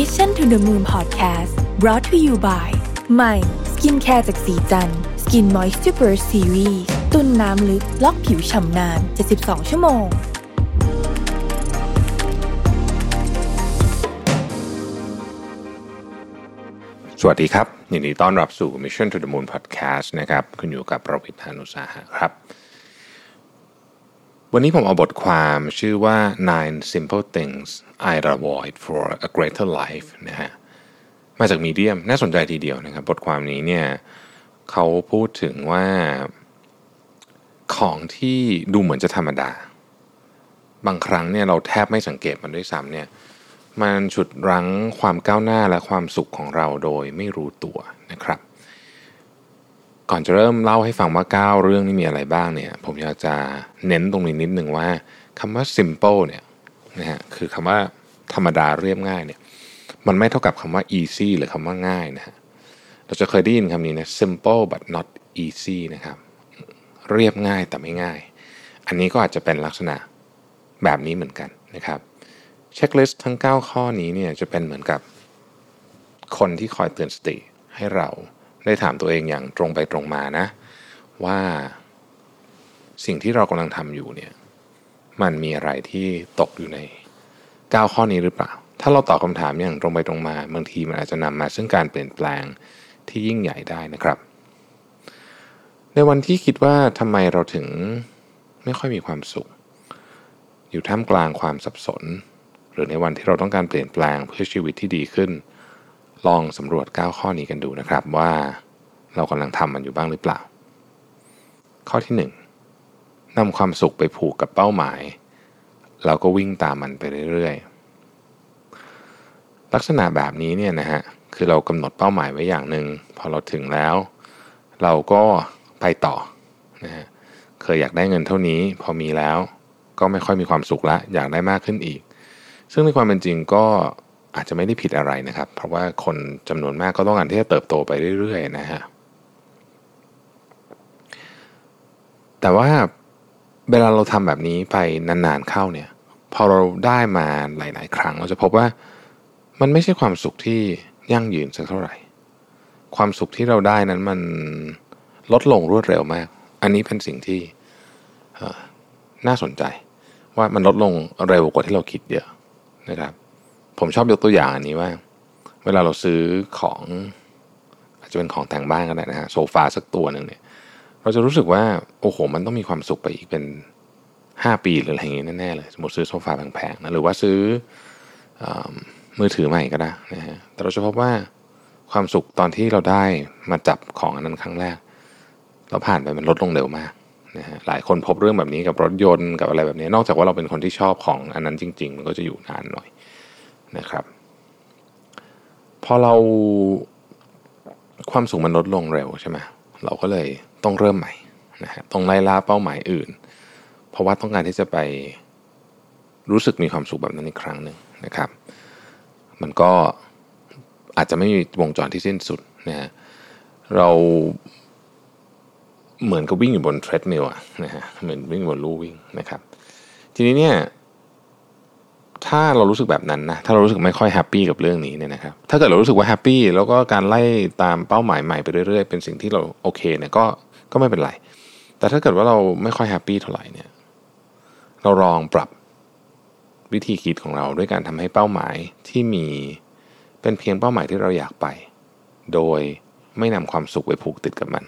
Mission to the Moon Podcast brought to you by ใหม่ skincare จากศรีจันทร์ Skin Moisture Burst Series ตุนน้ำลึกล็อกผิวฉ่ำนาน 72 ชั่วโมง สวัสดีครับยินดีต้อนรับสู่ Mission to the Moon Podcast นะครับ คุณอยู่กับรวิศ หาญอุตสาหะครับ วันนี้ผมเอาบทความชื่อว่า Nine Simple Things I'd Avoid for a Greater Life นะฮะ มาจากมีเดียมน่าสนใจทีเดียวนะครับ บทความนี้เนี่ยเขาพูดถึงว่าของที่ดูเหมือนจะธรรมดา บางครั้งเนี่ยเราแทบไม่สังเกตมันด้วยซ้ำเนี่ย มันฉุดรั้งความก้าวหน้าและความสุขของเราโดยไม่รู้ตัวนะครับ ก่อนจะเริ่มเล่าให้ฟังว่า 9 เรื่องนี้มีอะไรบ้างเนี่ย ผมอยากจะเน้นตรงนี้นิดหนึ่งว่าคำว่า simple เนี่ยนะฮะคือคำว่าธรรมดาเรียบง่ายเนี่ยมันไม่เท่ากับคำว่า easy หรือคำว่าง่ายนะฮะเราจะเคยได้ยินคำนี้นะ simple but not easy นะครับ เรียบง่ายแต่ไม่ง่าย อันนี้ก็อาจจะเป็นลักษณะแบบนี้เหมือนกันนะครับเช็คลิสต์ทั้ง 9 ข้อนี้เนี่ยจะเป็นเหมือนกับคนที่คอยเตือนสติให้เรา ได้ถามตัวเองอย่างตรงไปตรงมานะ ว่าสิ่งที่เรากำลังทำอยู่เนี่ยมันมีอะไรที่ตกอยู่ใน 9 ข้อนี้หรือเปล่า ถ้าเราตอบคำถามอย่างตรงไปตรงมาบางทีมันอาจจะนำมาซึ่งการเปลี่ยนแปลงที่ยิ่งใหญ่ได้นะครับ ในวันที่คิดว่าทำไมเราถึงไม่ค่อยมีความสุข อยู่ท่ามกลางความสับสน หรือในวันที่เราต้องการเปลี่ยนแปลงเพื่อชีวิตที่ดีขึ้น ลองสำรวจ 9 ข้อนี้กันดูนะครับว่าเรากำลังทำมันอยู่บ้างหรือเปล่า ข้อที่ 1นำความสุขไปผูกกับเป้าหมายเราก็วิ่งตามมันไปเรื่อยๆ ลักษณะแบบนี้เนี่ยนะฮะคือเรากำหนดเป้าหมายไว้อย่างหนึ่งพอเราถึงแล้ว เราก็ไปต่อนะฮะเคยอยากได้เงินเท่านี้ พอมีแล้วก็ไม่ค่อยมีความสุขละอยากได้มากขึ้นอีก ซึ่งในความเป็นจริงก็ อาจจะไม่ได้ผิดอะไรนะครับ เพราะว่าคนจำนวนมากก็ต้องการที่จะเติบโตไปเรื่อยๆนะฮะแต่ว่าเวลาเราทำแบบนี้ไปนานๆเข้าเนี่ยพอเราได้มาหลาย ๆ ครั้ง เราจะพบว่ามันไม่ใช่ความสุขที่ยั่งยืนสักเท่าไหร่ ความสุขที่เราได้นั้นมันลดลงรวดเร็วมาก อันนี้เป็นสิ่งที่น่าสนใจ ว่ามันลดลงเร็วกว่าที่เราคิดเยอะนะครับ ผมชอบยกตัวอย่างอันนี้ว่า เวลาเราซื้อของ อาจจะเป็นของแต่งบ้านก็ได้นะฮะโซฟาสักตัวหนึ่งเนี่ย เราจะรู้สึกว่า โอ้โห มันต้องมีความสุขไปอีกเป็น 5 ปีหรืออะไรอย่างงี้แน่ๆเลย สมมติซื้อโซฟาแพงๆนะหรือว่าซื้ออมือถือใหม่ก็ได้นะฮะแต่เราจะพบว่าความสุขตอนที่เราได้มาจับของอันนั้นครั้งแรก เราผ่านไปมันลดลงเร็วมากนะฮะหลายคนพบเรื่องแบบนี้กับรถยนต์กับอะไรแบบนี้ นอกจากว่าเราเป็นคนที่ชอบของอันนั้นจริง ๆ มันก็จะอยู่นานหน่อย นะครับ พอเราความสุขมันลดลงเร็วใช่ไหมเราก็เลยต้องเริ่มใหม่นะฮะต้องไล่ล่าเป้าหมายอื่น เพราะว่าต้องการที่จะไปรู้สึกมีความสุขแบบนั้นอีกครั้งหนึ่งนะครับ มันก็อาจจะไม่มีวงจรที่สิ้นสุดนะฮะเราเหมือนกับวิ่งอยู่บน treadmill อะนะฮะเหมือนวิ่งบนลู่วิ่งนะครับ ทีนี้เนี่ย ถ้าเรารู้สึกแบบนั้นนะถ้าเรารู้สึกไม่ค่อย happy กับเรื่องนี้เนี่ยนะครับถ้าเกิดเรารู้สึกว่า happy แล้วก็การไล่ตามเป้าหมายใหม่ไปเรื่อยๆ เป็นสิ่งที่เราโอเคเนี่ยก็ก็ไม่เป็นไร แต่ถ้าเกิดว่าเราไม่ค่อย happy เท่าไหร่เนี่ยเราลองปรับวิธีคิดของเราด้วยการทำให้เป้าหมายที่มีเป็นเพียงเป้าหมายที่เราอยากไป โดยไม่นำความสุขไปผูกติดกับมัน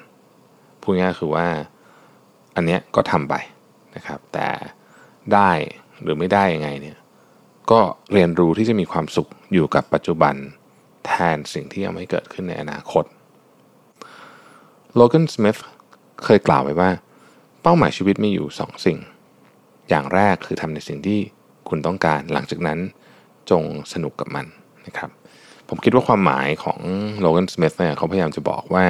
พูดง่ายคือว่าอันเนี้ยก็ทำไปนะครับแต่ได้หรือไม่ได้ยังไงเนี่ย ก็เรียนรู้ที่จะมีความสุขอยู่กับปัจจุบันแทนสิ่งที่ยังไม่เกิดขึ้นในอนาคตโลแกนสมิธเคยกล่าวไว้ว่า เป้าหมายชีวิตมีอยู่สองสิ่ง อย่างแรกคือทำในสิ่งที่คุณต้องการ หลังจากนั้นจงสนุกกับมันนะครับ ผมคิดว่าความหมายของโลแกนสมิธเนี่ยเขาพยายามจะบอกว่า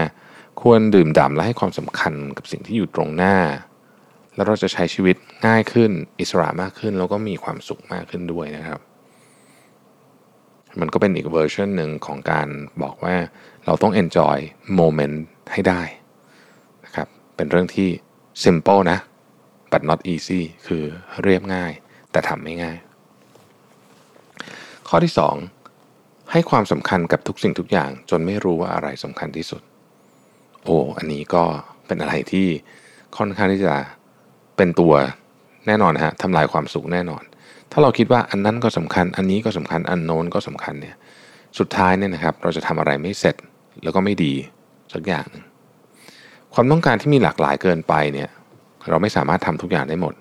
ควรดื่มด่ำและให้ความสำคัญกับสิ่งที่อยู่ตรงหน้า แล้วเราจะใช้ชีวิตง่ายขึ้นอิสระมากขึ้น แล้วก็มีความสุขมากขึ้นด้วยนะครับ มันก็เป็นอีกเวอร์ชันหนึ่งของการบอกว่าเราต้อง enjoy moment ให้ได้นะครับเป็นเรื่องที่ simple นะ but not easy คือเรียบง่าย แต่ทำไม่ง่าย ข้อที่ 2 ให้ให้ความสำคัญกับทุกสิ่งทุกอย่าง จนไม่รู้ว่าอะไรสำคัญที่สุด โอ้อันนี้ก็เป็นอะไรที่ค่อนข้างที่จะ เป็นตัวแน่นอนฮะทำลายความสุขแน่นอน ถ้าเราคิดว่าอันนั้นก็สำคัญ อันนี้ก็สำคัญอันโน้นก็สำคัญเนี่ยสุดท้ายเนี่ยนะครับ เราจะทำอะไรไม่เสร็จแล้วก็ไม่ดีสักอย่างนึงความต้องการที่มีหลากหลายเกินไปเนี่ยเราไม่สามารถทำทุกอย่างได้หมด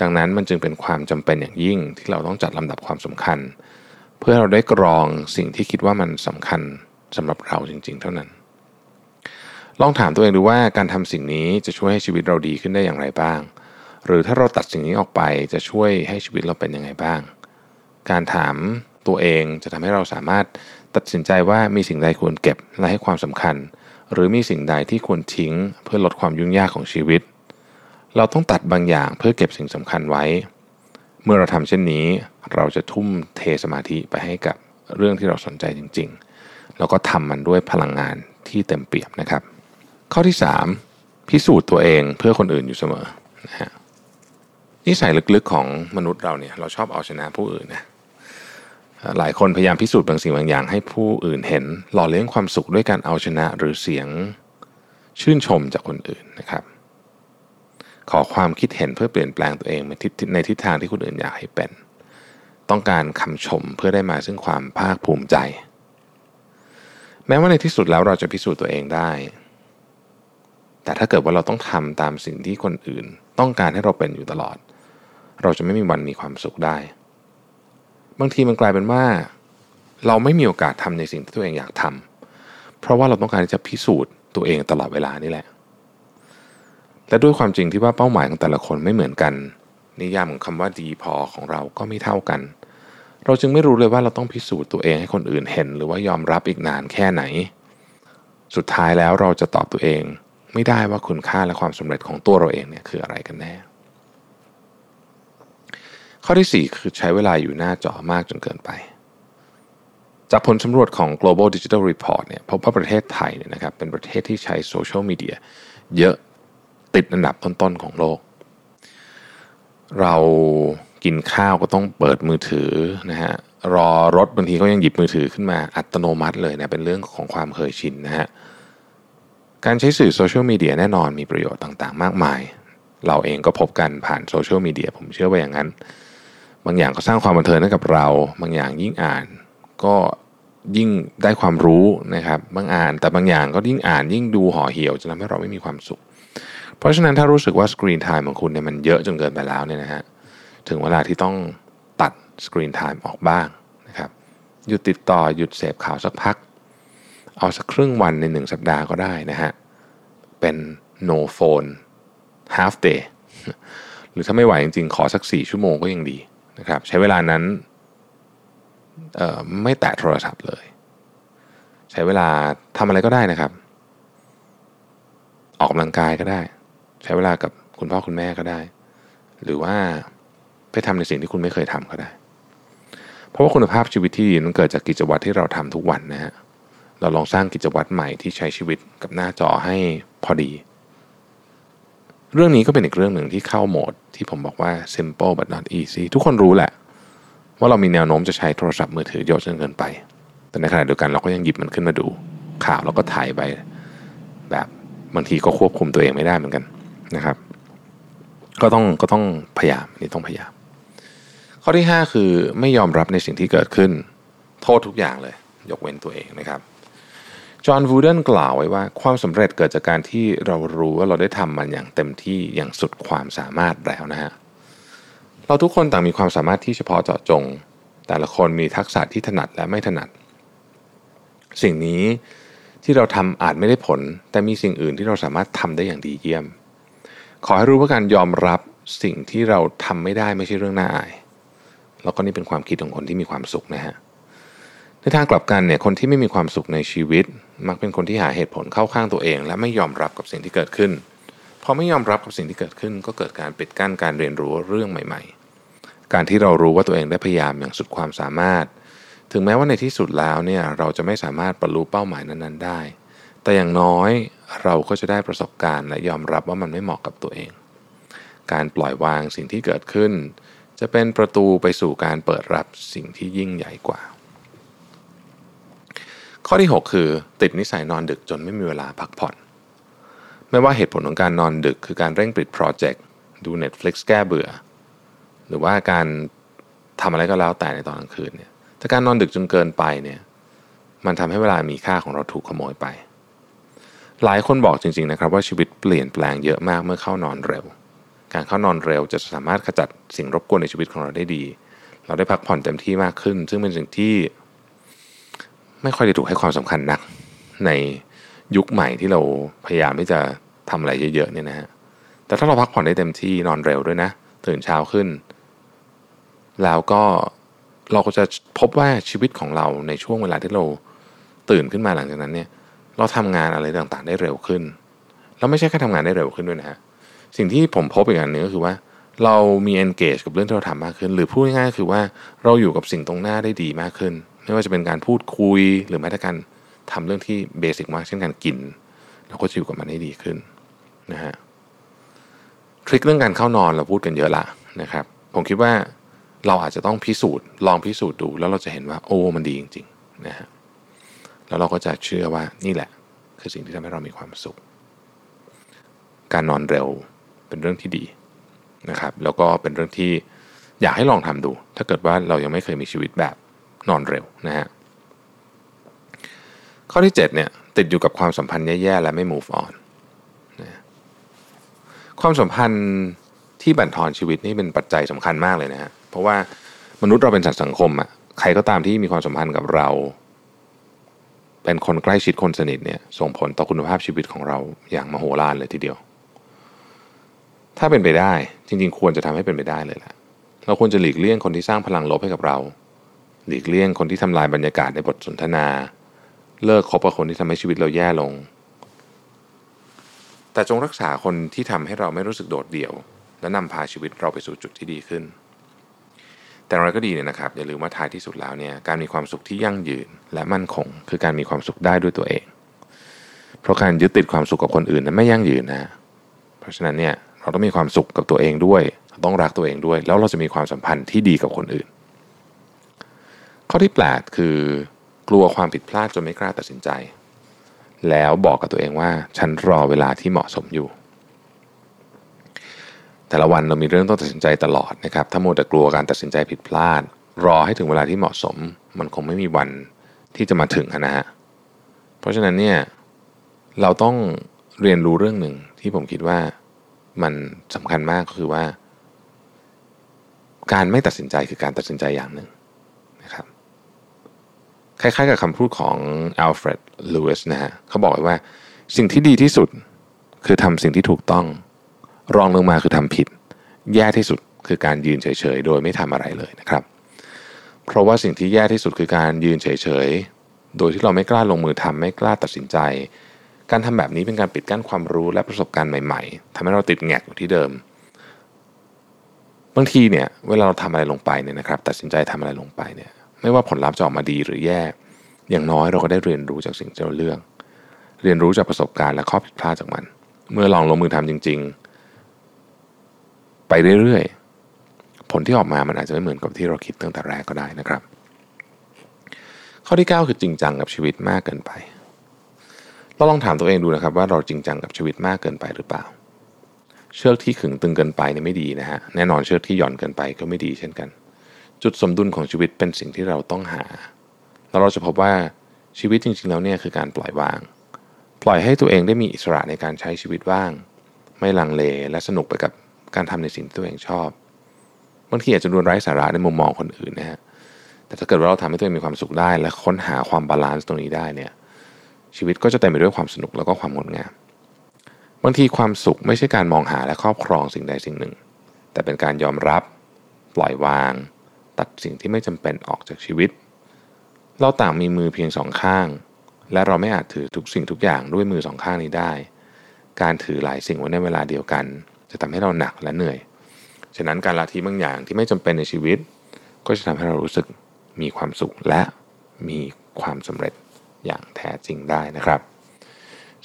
ดังนั้นมันจึงเป็นความจำเป็นอย่างยิ่งที่เราต้องจัดลำดับความสำคัญ เพื่อเราได้กรองสิ่งที่คิดว่ามันสำคัญสำหรับเราจริง ๆ เท่านั้น ลองถามตัวเองดูว่าการทำสิ่งนี้จะช่วยให้ชีวิตเราดีขึ้นได้อย่างไรบ้าง หรือถ้าเราตัดสิ่งนี้ออกไปจะช่วยให้ชีวิตเราเป็นยังไงบ้าง การถามตัวเองจะทำให้เราสามารถตัดสินใจว่ามีสิ่งใดควรเก็บและให้ความสำคัญ หรือมีสิ่งใดที่ควรทิ้ง เพื่อลดความยุ่งยากของชีวิต เราต้องตัดบางอย่างเพื่อเก็บสิ่งสำคัญไว้ เมื่อเราทำเช่นนี้ เราจะทุ่มเทสมาธิไปให้กับเรื่องที่เราสนใจจริง ๆ แล้วก็ทำมันด้วยพลังงานที่เต็มเปี่ยมนะครับ ข้อที่ 3 พิสูจน์ตัวเองเพื่อคนอื่นอยู่เสมอนะฮะ นิสัยลึกๆของมนุษย์เราเนี่ยเราชอบเอาชนะผู้อื่นนะหลายคนพยายามพิสูจน์บางสิ่งบางอย่าง ให้ผู้อื่นเห็น หล่อเลี้ยงความสุขด้วยการเอาชนะหรือเสียงชื่นชมจากคนอื่นนะครับ ขอความคิดเห็นเพื่อเปลี่ยนแปลงตัวเองในทิศทางที่คนอื่นอยากให้เป็น ต้องการคำชมเพื่อได้มาซึ่งความภาคภูมิใจ แม้ว่าในที่สุดแล้วเราจะพิสูจน์ตัวเองได้ แต่ถ้าเกิดว่าเราต้องทำตามสิ่งที่คนอื่น ต้องการให้เราเป็นอยู่ตลอด เราจะไม่มีวันมีความสุขได้ บางทีมันกลายเป็นว่า เราไม่มีโอกาสทำในสิ่งที่ตัวเองอยากทำเพราะว่าเราต้องการที่จะพิสูจน์ตัวเองตลอดเวลานี่แหละ และด้วยความจริงที่ว่าเป้าหมายของแต่ละคนไม่เหมือนกัน นิยามของคำว่าดีพอของเราก็ไม่เท่ากัน เราจึงไม่รู้เลยว่าเราต้องพิสูจน์ตัวเองให้คนอื่นเห็น หรือว่ายอมรับอีกนานแค่ไหน สุดท้ายแล้วเราจะตอบตัวเอง ไม่ได้ว่าคุณค่าและความสำเร็จของตัวเราเองเนี่ยคืออะไรกันแน่ ข้อที่ 4 คือใช้เวลาอยู่หน้าจอมากจนเกินไป จากผลสำรวจของ global digital report เนี่ยพบว่าประเทศไทยเนี่ยนะครับเป็นประเทศที่ใช้โซเชียลมีเดียเยอะติดอันดับต้นๆของโลก เรากินข้าวก็ต้องเปิดมือถือนะฮะรอรถบางทีก็ยังหยิบมือถือขึ้นมาอัตโนมัติเลยนะเป็นเรื่องของความเคยชินนะฮะการใช้สื่อโซเชียลมีเดียแน่นอนมีประโยชน์ต่างๆ มากมาย เราเองก็พบกันผ่านโซเชียลมีเดียผมเชื่อว่าอย่างนั้น บางอย่างก็สร้างความบันเทิงให้กับเรา บางอย่างยิ่งอ่านก็ยิ่งได้ความรู้นะครับ บางอ่าน แต่บางอย่างก็ยิ่งอ่านยิ่งดูห่อเหี่ยวจะทำให้เราไม่มีความสุข เพราะฉะนั้นถ้ารู้สึกว่า screen time ของคุณเนี่ยมันเยอะจนเกินไปแล้วเนี่ยนะฮะถึงเวลาที่ต้องตัด screen time ออกบ้างนะครับหยุดติดต่อหยุดเสพข่าวสักพัก เอาสักครึ่งวันในหนึ่งสัปดาห์ก็ได้นะฮะเป็น no phone half day หรือถ้าไม่ไหวจริงๆ ขอสัก 4 ชั่วโมงก็ยังดี นะครับใช้เวลานั้นไม่แตะโทรศัพท์เลย ใช้เวลาทำอะไรก็ได้นะครับ ออกกำลังกายก็ได้ ใช้เวลากับคุณพ่อคุณแม่ก็ได้ หรือว่าไปทำในสิ่งที่คุณไม่เคยทำก็ได้ เพราะว่าคุณภาพชีวิตที่ดีมันเกิดจากกิจวัตรที่เราทำทุกวันนะฮะเราลองสร้างกิจวัตรใหม่ที่ใช้ชีวิตกับหน้าจอให้พอดี เรื่องนี้ก็เป็นอีกเรื่องหนึ่งที่เข้าโหมดที่ผมบอกว่า simple but not easy ทุกคนรู้แหละ ว่าเรามีแนวโน้มจะใช้โทรศัพท์มือถือเยอะจนเกินไป แต่ในขณะเดียวกันเราก็ยังหยิบมันขึ้นมาดู ข่าวแล้วก็ถ่ายไปแบบบางทีก็ควบคุมตัวเองไม่ได้เหมือนกันนะครับ ก็ต้องก็ต้องพยายามนี่ต้องพยายาม ข้อที่ 5 คือไม่ยอมรับในสิ่งที่เกิดขึ้น โทษทุกอย่างเลย ยกเว้นตัวเองนะครับ จอห์นวูเดนกล่าวไว้ว่า ความสำเร็จเกิดจากการที่เรารู้ว่าเราได้ทำมันอย่างเต็มที่อย่างสุดความสามารถแล้วนะฮะเราทุกคนต่างมีความสามารถที่เฉพาะเจาะจง แต่ละคนมีทักษะที่ถนัดและไม่ถนัด สิ่งนี้ที่เราทำอาจไม่ได้ผล แต่มีสิ่งอื่นที่เราสามารถทำได้อย่างดีเยี่ยม ขอให้รู้ว่าการยอมรับสิ่งที่เราทำไม่ได้ไม่ใช่เรื่องน่าอาย แล้วก็นี่เป็นความคิดของคนที่มีความสุขนะฮะ ในทางกลับกันเนี่ยคนที่ไม่มีความสุขในชีวิต มักเป็นคนที่หาเหตุผลเข้าข้างตัวเอง และไม่ยอมรับกับสิ่งที่เกิดขึ้นพอไม่ยอมรับกับสิ่งที่เกิดขึ้น ก็เกิดการปิดกั้นการเรียนรู้เรื่องใหม่ ๆ การที่เรารู้ว่าตัวเองได้พยายามอย่างสุดความสามารถ ถึงแม้ว่าในที่สุดแล้วเนี่ยเราจะไม่สามารถบรรลุเป้าหมายนั้นๆได้ แต่อย่างน้อยเราก็จะได้ประสบการณ์ และยอมรับว่ามันไม่เหมาะกับตัวเอง การปล่อยวางสิ่งที่เกิดขึ้น จะเป็นประตูไปสู่การเปิดรับสิ่งที่ยิ่งใหญ่กว่า ข้อที่ 6 คือติดนิสัยนอนดึกจนไม่มีเวลาพักผ่อน ไม่ว่าเหตุผลของการนอนดึกคือการเร่งปิดโปรเจกต์ดู Netflix แก้เบื่อ หรือว่าการทำอะไรก็แล้วแต่ในตอนกลางคืนเนี่ยแต่การนอนดึกจนเกินไปเนี่ยมันทำให้เวลามีค่าของเราถูกขโมยไป หลายคนบอกจริงๆนะครับว่าชีวิตเปลี่ยนแปลงเยอะมากเมื่อเข้านอนเร็ว การเข้านอนเร็วจะสามารถขจัดสิ่งรบกวนในชีวิตของเราได้ดี เราได้พักผ่อนเต็มที่มากขึ้น ซึ่งเป็นสิ่งที่ ไม่ค่อยได้ถูกให้ความสำคัญนัก ในยุคใหม่ที่เราพยายามที่จะทำอะไรเยอะๆเนี่ยนะฮะแต่ถ้าเราพักผ่อนได้เต็มที่นอนเร็วด้วยนะ ตื่นเช้าขึ้น แล้วก็เราก็จะพบว่าชีวิตของเราในช่วงเวลาที่เราตื่นขึ้นมาหลังจากนั้นเนี่ย เราทำงานอะไรต่างๆ ได้เร็วขึ้น แล้วไม่ใช่แค่ทำงานได้เร็วขึ้นด้วยนะฮะสิ่งที่ผมพบอีกอันหนึ่งก็คือว่าเรามี engage กับเรื่องที่เราทำมากขึ้น หรือพูดง่ายๆคือว่าเราอยู่กับสิ่งตรงหน้าได้ดีมากขึ้น ไม่ว่าจะเป็นการพูดคุยหรือแม้แต่การทำเรื่องที่เบสิกมากเช่นการกิน เราก็จะอยู่กับมันได้ดีขึ้นนะฮะทริคเรื่องการเข้านอนเราพูดกันเยอะละนะครับ ผมคิดว่าเราอาจจะต้องพิสูจน์ ลองพิสูจน์ดู แล้วเราจะเห็นว่าโอ้มันดีจริงๆนะฮะแล้วเราก็จะเชื่อว่านี่แหละ คือสิ่งที่ทำให้เรามีความสุข การนอนเร็วเป็นเรื่องที่ดีนะครับ แล้วก็เป็นเรื่องที่อยากให้ลองทำดู ถ้าเกิดว่าเรายังไม่เคยมีชีวิตแบบ นอนเร็วนะฮะข้อที่7เนี่ยติดอยู่กับความสัมพันธ์แย่ๆและไม่ move on นะความสัมพันธ์ที่บั่นทอนชีวิตนี่เป็นปัจจัยสำคัญมากเลยนะฮะเพราะว่ามนุษย์เราเป็นสัตว์สังคมอะใครก็ตามที่มีความสัมพันธ์กับเรา เป็นคนใกล้ชิดคนสนิทเนี่ยส่งผลต่อคุณภาพชีวิตของเราอย่างมโหฬารเลยทีเดียว ถ้าเป็นไปได้จริงๆ ควรจะทำให้เป็นไปได้เลยแหละเราควรจะหลีกเลี่ยงคนที่สร้างพลังลบให้กับเรา หลีกเลี่ยงคนที่ทำลายบรรยากาศในบทสนทนา เลิกคบกับคนที่ทำให้ชีวิตเราแย่ลง แต่จงรักษาคนที่ทำให้เราไม่รู้สึกโดดเดี่ยว และนำพาชีวิตเราไปสู่จุดที่ดีขึ้น แต่อะไรก็ดีเนี่ยนะครับ อย่าลืมว่าท้ายที่สุดแล้วเนี่ยการมีความสุขที่ยั่งยืนและมั่นคง คือการมีความสุขได้ด้วยตัวเอง เพราะการยึดติดความสุขกับคนอื่นนั้นไม่ยั่งยืนนะ เพราะฉะนั้นเนี่ยเราต้องมีความสุขกับตัวเองด้วย ต้องรักตัวเองด้วย แล้วเราจะมีความสัมพันธ์ที่ดีกับคนอื่น ข้อที่8คือกลัวความผิดพลาดจนไม่กล้าตัดสินใจ แล้วบอกกับตัวเองว่าฉันรอเวลาที่เหมาะสมอยู่ แต่ละวันเรามีเรื่องต้องตัดสินใจตลอดนะครับ ถ้าโมแต่กลัวการตัดสินใจผิดพลาด รอให้ถึงเวลาที่เหมาะสม มันคงไม่มีวันที่จะมาถึงนะฮะเพราะฉะนั้นเนี่ยเราต้องเรียนรู้เรื่องหนึ่งที่ผมคิดว่ามันสำคัญมากก็คือว่า การไม่ตัดสินใจคือการตัดสินใจอย่างหนึ่ง คล้ายๆ กับคำพูดของอัลเฟรดลูอิสนะฮะเขาบอกไว้ว่า สิ่งที่ดีที่สุดคือทำสิ่งที่ถูกต้อง รองลงมาคือทำผิด แย่ที่สุดคือการยืนเฉยๆ โดยไม่ทำอะไรเลยนะครับ เพราะว่าสิ่งที่แย่ที่สุดคือการยืนเฉยๆ โดยที่เราไม่กล้าลงมือทำไม่กล้าตัดสินใจ การทำแบบนี้เป็นการปิดกั้นความรู้และประสบการณ์ใหม่ๆทำให้เราติดแงกอยู่ที่เดิมบางทีเนี่ยเวลาเราทำอะไรลงไปเนี่ยนะครับ ตัดสินใจทำอะไรลงไปเนี่ย ไม่ว่าผลลัพธ์จะออกมาดีหรือแย่ อย่างน้อยเราก็ได้เรียนรู้จากสิ่งที่เราเลือก เรียนรู้จากประสบการณ์และข้อผิดพลาดจากมัน เมื่อลองลงมือทำจริง ๆ ไปเรื่อยๆ ผลที่ออกมามันอาจจะไม่เหมือนกับที่เราคิดตั้งแต่แรกก็ได้นะครับ ข้อที่ 9 คือจริงจังกับชีวิตมากเกินไป เราลองถามตัวเองดูนะครับว่าเราจริงจังกับชีวิตมากเกินไปหรือเปล่า เชือกที่ขึงตึงเกินไปเนี่ยไม่ดีนะฮะ แน่นอนเชือกที่หย่อนเกินไปก็ไม่ดีเช่นกัน จุดสมดุลของชีวิตเป็นสิ่งที่เราต้องหา แล้วเราจะพบว่าชีวิตจริง ๆ แล้วเนี่ยคือการปล่อยวาง ปล่อยให้ตัวเองได้มีอิสระในการใช้ชีวิตว่าง ไม่ลังเลและสนุกไปกับการทำในสิ่งที่ตัวเองชอบบางทีอาจจะดูไร้สาระในมุมมองคนอื่นนะฮะแต่ถ้าเกิดว่าเราทำให้ตัวเองมีความสุขได้ และค้นหาความ balance ตรงนี้ได้เนี่ยชีวิตก็จะเต็มไปด้วยความสนุกแล้วก็ความงดงาม บางทีความสุขไม่ใช่การมองหาและครอบครองสิ่งใดสิ่งหนึ่ง แต่เป็นการยอมรับ ปล่อยวาง ตัดสิ่งที่ไม่จำเป็นออกจากชีวิต เราต่างมีมือเพียงสองข้าง และเราไม่อาจถือทุกสิ่งทุกอย่างด้วยมือสองข้างนี้ได้ การถือหลายสิ่งไว้ในเวลาเดียวกัน จะทำให้เราหนักและเหนื่อย ฉะนั้นการละทิ้งบางอย่างที่ไม่จำเป็นในชีวิต ก็จะทำให้เรารู้สึกมีความสุขและมีความสำเร็จอย่างแท้จริงได้นะครับ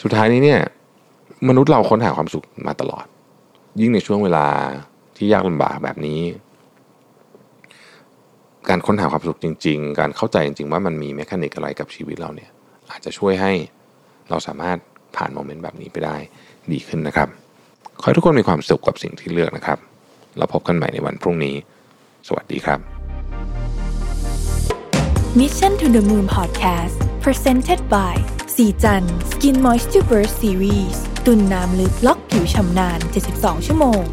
สุดท้ายนี้เนี่ยมนุษย์เราค้นหาความสุขมาตลอด ยิ่งในช่วงเวลาที่ยากลำบากแบบนี้ การค้นหาความสุขจริง ๆ การเข้าใจจริง ๆ ว่ามันมี mechanic อะไรกับชีวิตเราเนี่ยอาจจะช่วยให้เราสามารถผ่าน moment แบบนี้ไปได้ดีขึ้นนะครับ ขอให้ทุกคนมีความสุขกับสิ่งที่เลือกนะครับ เราพบกันใหม่ในวันพรุ่งนี้ สวัสดีครับ Mission to the Moon Podcast Presented by ศรีจันทร์ Skin Moisture Burst Series ตุ่นน้ำลึกล็อกผิวชำนาน 72 ชั่วโมง